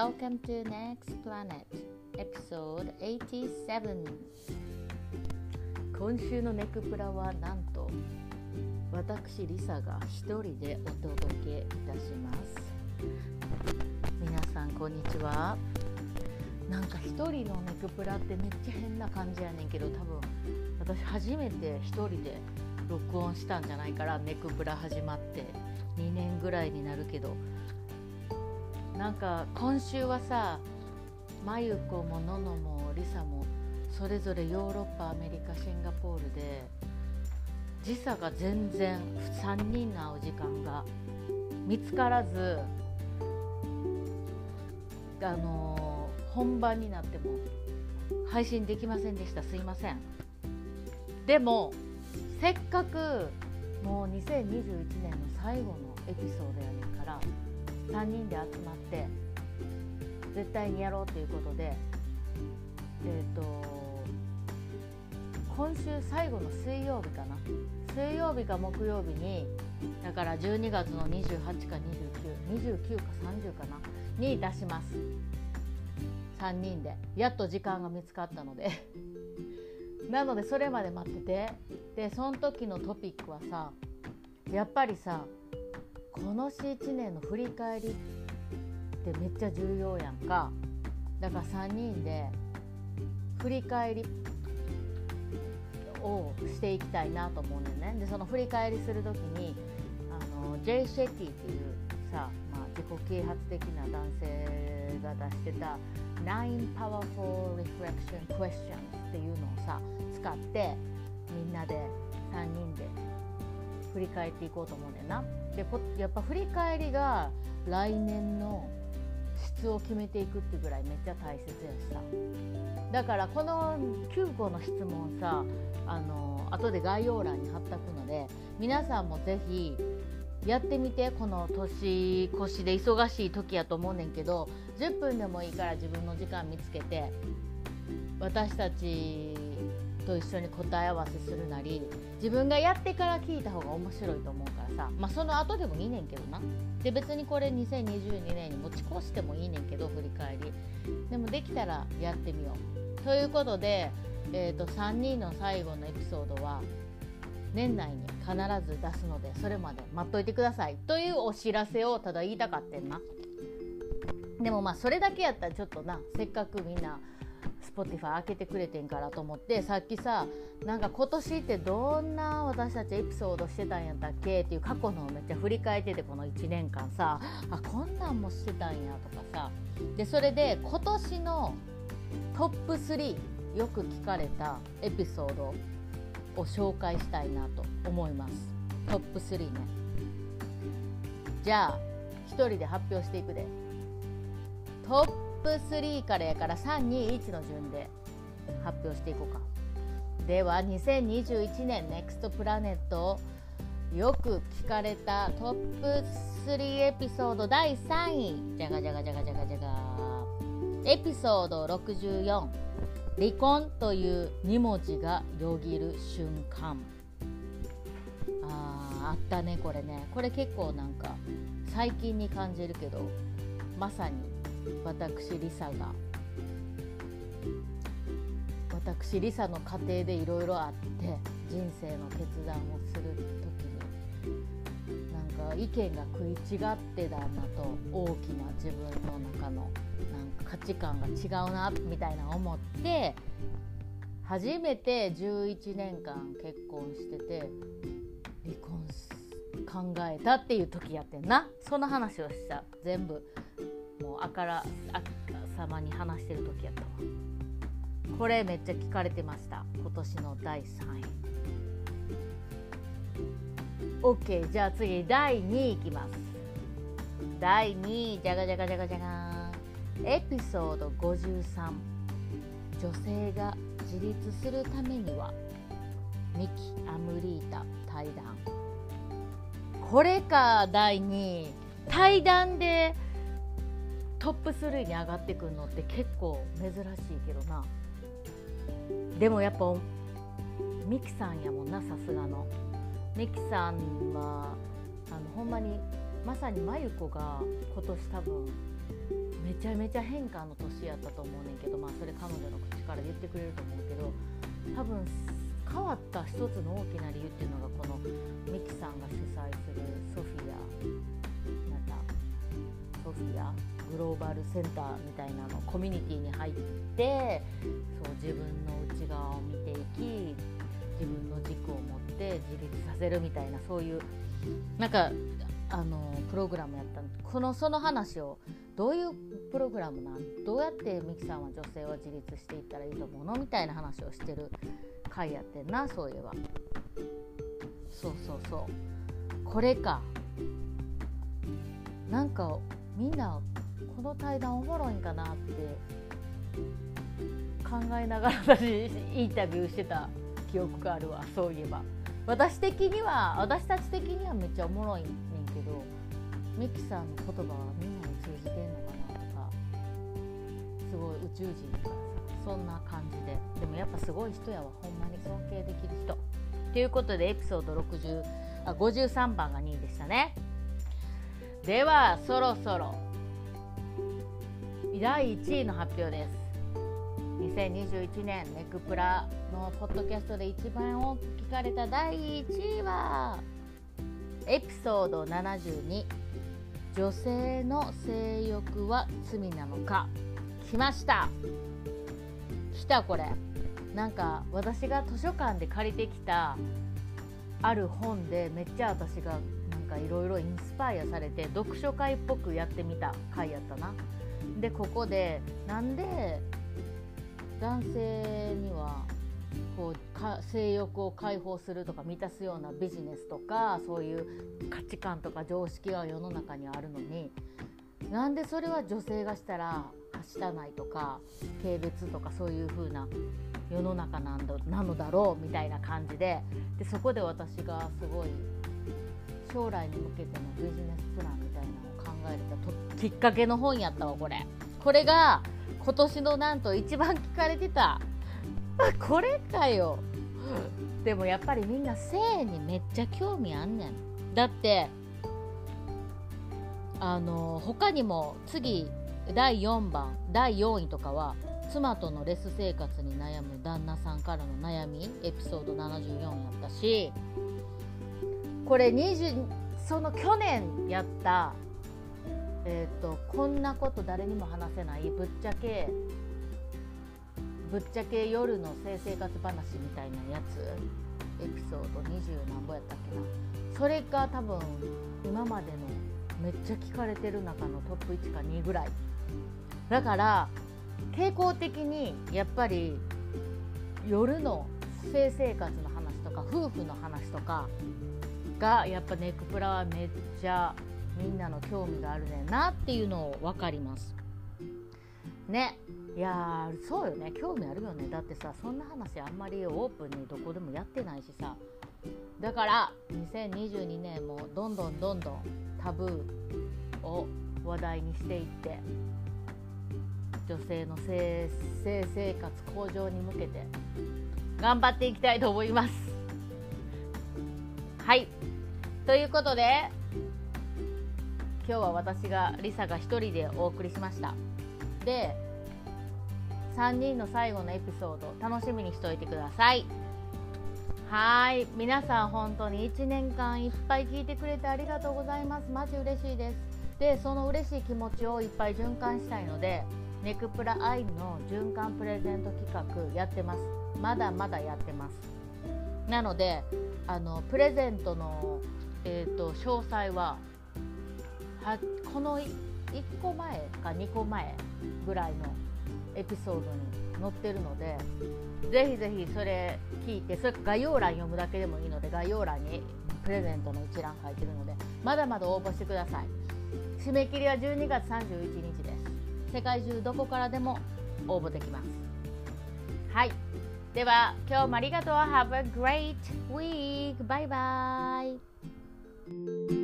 Welcome to Next Planet Episode 87今週のネクプラはなんと私リサが一人でお届けいたします。皆さんこんにちは。なんか一人のネクプラってめっちゃ変な感じやねんけど多分私初めて一人で録音したんじゃないからネクプラ始まって2年ぐらいになるけどなんか今週はさまゆこもののもりさもそれぞれヨーロッパアメリカシンガポールで時差が全然3人の会う時間が見つからずあのー、本番になっても配信できませんでした。すいません。でもせっかくもう2021年の最後のエピソードやねんから3人で集まって絶対にやろうということでえっ、ー、と今週最後の水曜日かな。水曜日か木曜日にだから12月の28か2929か30かなに出します。3人で。やっと時間が見つかったので。なのでそれまで待ってて。でその時のトピックはさやっぱりさこの1年の振り返りってめっちゃ重要やんかだから3人で振り返りをしていきたいなと思うねんねでその振り返りする時にあの J. シェティっていうさ、まあ、自己啓発的な男性が出してた「Nine Powerful Reflection Questions」っていうのをさ使ってみんなで3人で振り返っていこうと思うねんな。でやっぱ振り返りが来年の質を決めていくってぐらいめっちゃ大切やしさだからこの9個の質問さあの後で概要欄に貼ったくので皆さんも是非やってみてこの年越しで忙しい時やと思うねんけど10分でもいいから自分の時間見つけて私たちと一緒に答え合わせするなり自分がやってから聞いた方が面白いと思うからさ。まあその後でもいいねんけどな。で別にこれ2022年に持ち越してもいいねんけど振り返り。でもできたらやってみよう。ということで、えーと、3人の最後のエピソードは年内に必ず出すのでそれまで待っといてください。というお知らせをただ言いたかってんな。でもまあそれだけやったらちょっとなせっかくみんな Spotify 開けてくれてんからと思ってさっきさなんか今年ってどんな私たちエピソードしてたんやったっけっていう過去のをめっちゃ振り返っててこの1年間さあこんなんもしてたんやとかさ。でそれで今年のトップ3よく聞かれたエピソードを紹介したいなと思います。トップ3ね。じゃあ1人で発表していくで。トッププ3からやから321の順で発表していこうか。では2021年 NEXT プラネットよく聞かれたトップ3エピソード第3位。じゃがじゃがじゃがじゃがじゃが。エピソード64離婚という2文字がよぎる瞬間。ああったねこれね。これ結構なんか最近に感じるけどまさに私リサが。私リサの家庭でいろいろあって人生の決断をする時に。なんか意見が食い違ってだなと大きな自分の中のなんか価値観が違うなみたいな思って初めて11年間結婚してて離婚考えたっていう時やってんな。その話をした。全部。もうあからあさまに話してる時やったわ。これめっちゃ聞かれてました。今年の第3位。OK じゃあ次第2位いきます。第2位。じゃがじゃがじゃがじゃがエピソード53女性が自立するためには。ミキ・アムリータ対談。これか第2位。対談でトップ3に上がってくるのって結構珍しいけどな。でもやっぱミキさんやもんなさすがの。ミキさんはあのほんまにまさに真由子が今年多分めちゃめちゃ変化の年やったと思うねんけどまあそれ彼女の口から言ってくれると思うけど多分変わった一つの大きな理由っていうのがこのミキさんが主催するソフィアまたソフィアグローバルセンターみたいなのコミュニティに入ってそう自分の内側を見ていき自分の軸を持って自立させるみたいなそういうなんかあのプログラムやったこのその話をどういうプログラムなんどうやってミキさんは女性は自立していったらいいと思うのみたいな話をしてる回やってんなそういえば。そうそうそう。これか。なんかみんなこの対談おもろいんかなって考えながら私インタビューしてた記憶があるわそういえば。私的には私たち的にはめっちゃおもろいねんけどミキさんの言葉はみんなに通じてんのかなとかすごい宇宙人とかさそんな感じで。でもやっぱすごい人やわほんまに尊敬できる人。ということでエピソード60あ53番が2位でしたね。ではそろそろ。第1位の発表です。2021年ネクプラのポッドキャストで一番多く聞かれた第1位はエピソード72女性の性欲は罪なのか。来ました。来たこれ。なんか私が図書館で借りてきたある本でめっちゃ私がかいろいろインスパイアされて読書会っぽくやってみた回やったな。でここでなんで男性にはこうか性欲を解放するとか満たすようなビジネスとかそういう価値観とか常識が世の中にあるのになんでそれは女性がしたらはしたないとか軽蔑とかそういう風な世の中なんだなのだろうみたいな感じで。でそこで私がすごい将来に向けてのビジネスプランみたいなのを考えたときっかけの本やったわこれ。これが今年のなんと一番聞かれてた。これかよ。でもやっぱりみんな性にめっちゃ興味あんねん。だってあの他にも次第4番第4位とかは妻とのレス生活に悩む旦那さんからの悩みエピソード74やったしこれ20その去年やったえーと、こんなこと誰にも話せないぶっちゃけぶっちゃけ夜の性生活話みたいなやつエピソード20何ぼやったっけな。それが多分今までのめっちゃ聞かれてる中のトップ1か2ぐらい。だから傾向的にやっぱり夜の性生活の話とか夫婦の話とかがやっぱネックプラはめっちゃみんなの興味があるねんなっていうのを分かります。ね。いやそうよね。興味あるよね。だってさそんな話あんまりオープンにどこでもやってないしさ。だから2022年もどんどんどんどんタブーを話題にしていって女性の性生活向上に向けて頑張っていきたいと思います。ということで今日は私がリサが1人でお送りしました。で3人の最後のエピソード楽しみにしておいてください。はい。皆さん本当に1年間いっぱい聞いてくれてありがとうございます。マジ嬉しいです。でその嬉しい気持ちをいっぱい循環したいのでネクプラアイの循環プレゼント企画やってます。まだまだやってます。なのであのプレゼントの、えーと詳細ははこの1個前か2個前ぐらいのエピソードに載ってるのでぜひぜひそれ聞いてそれか概要欄読むだけでもいいので概要欄にプレゼントの一覧書いてるのでまだまだ応募してください。締め切りは12月31日です。世界中どこからでも応募できます。はい。では今日もありがとう。Have a great week! バイバイ you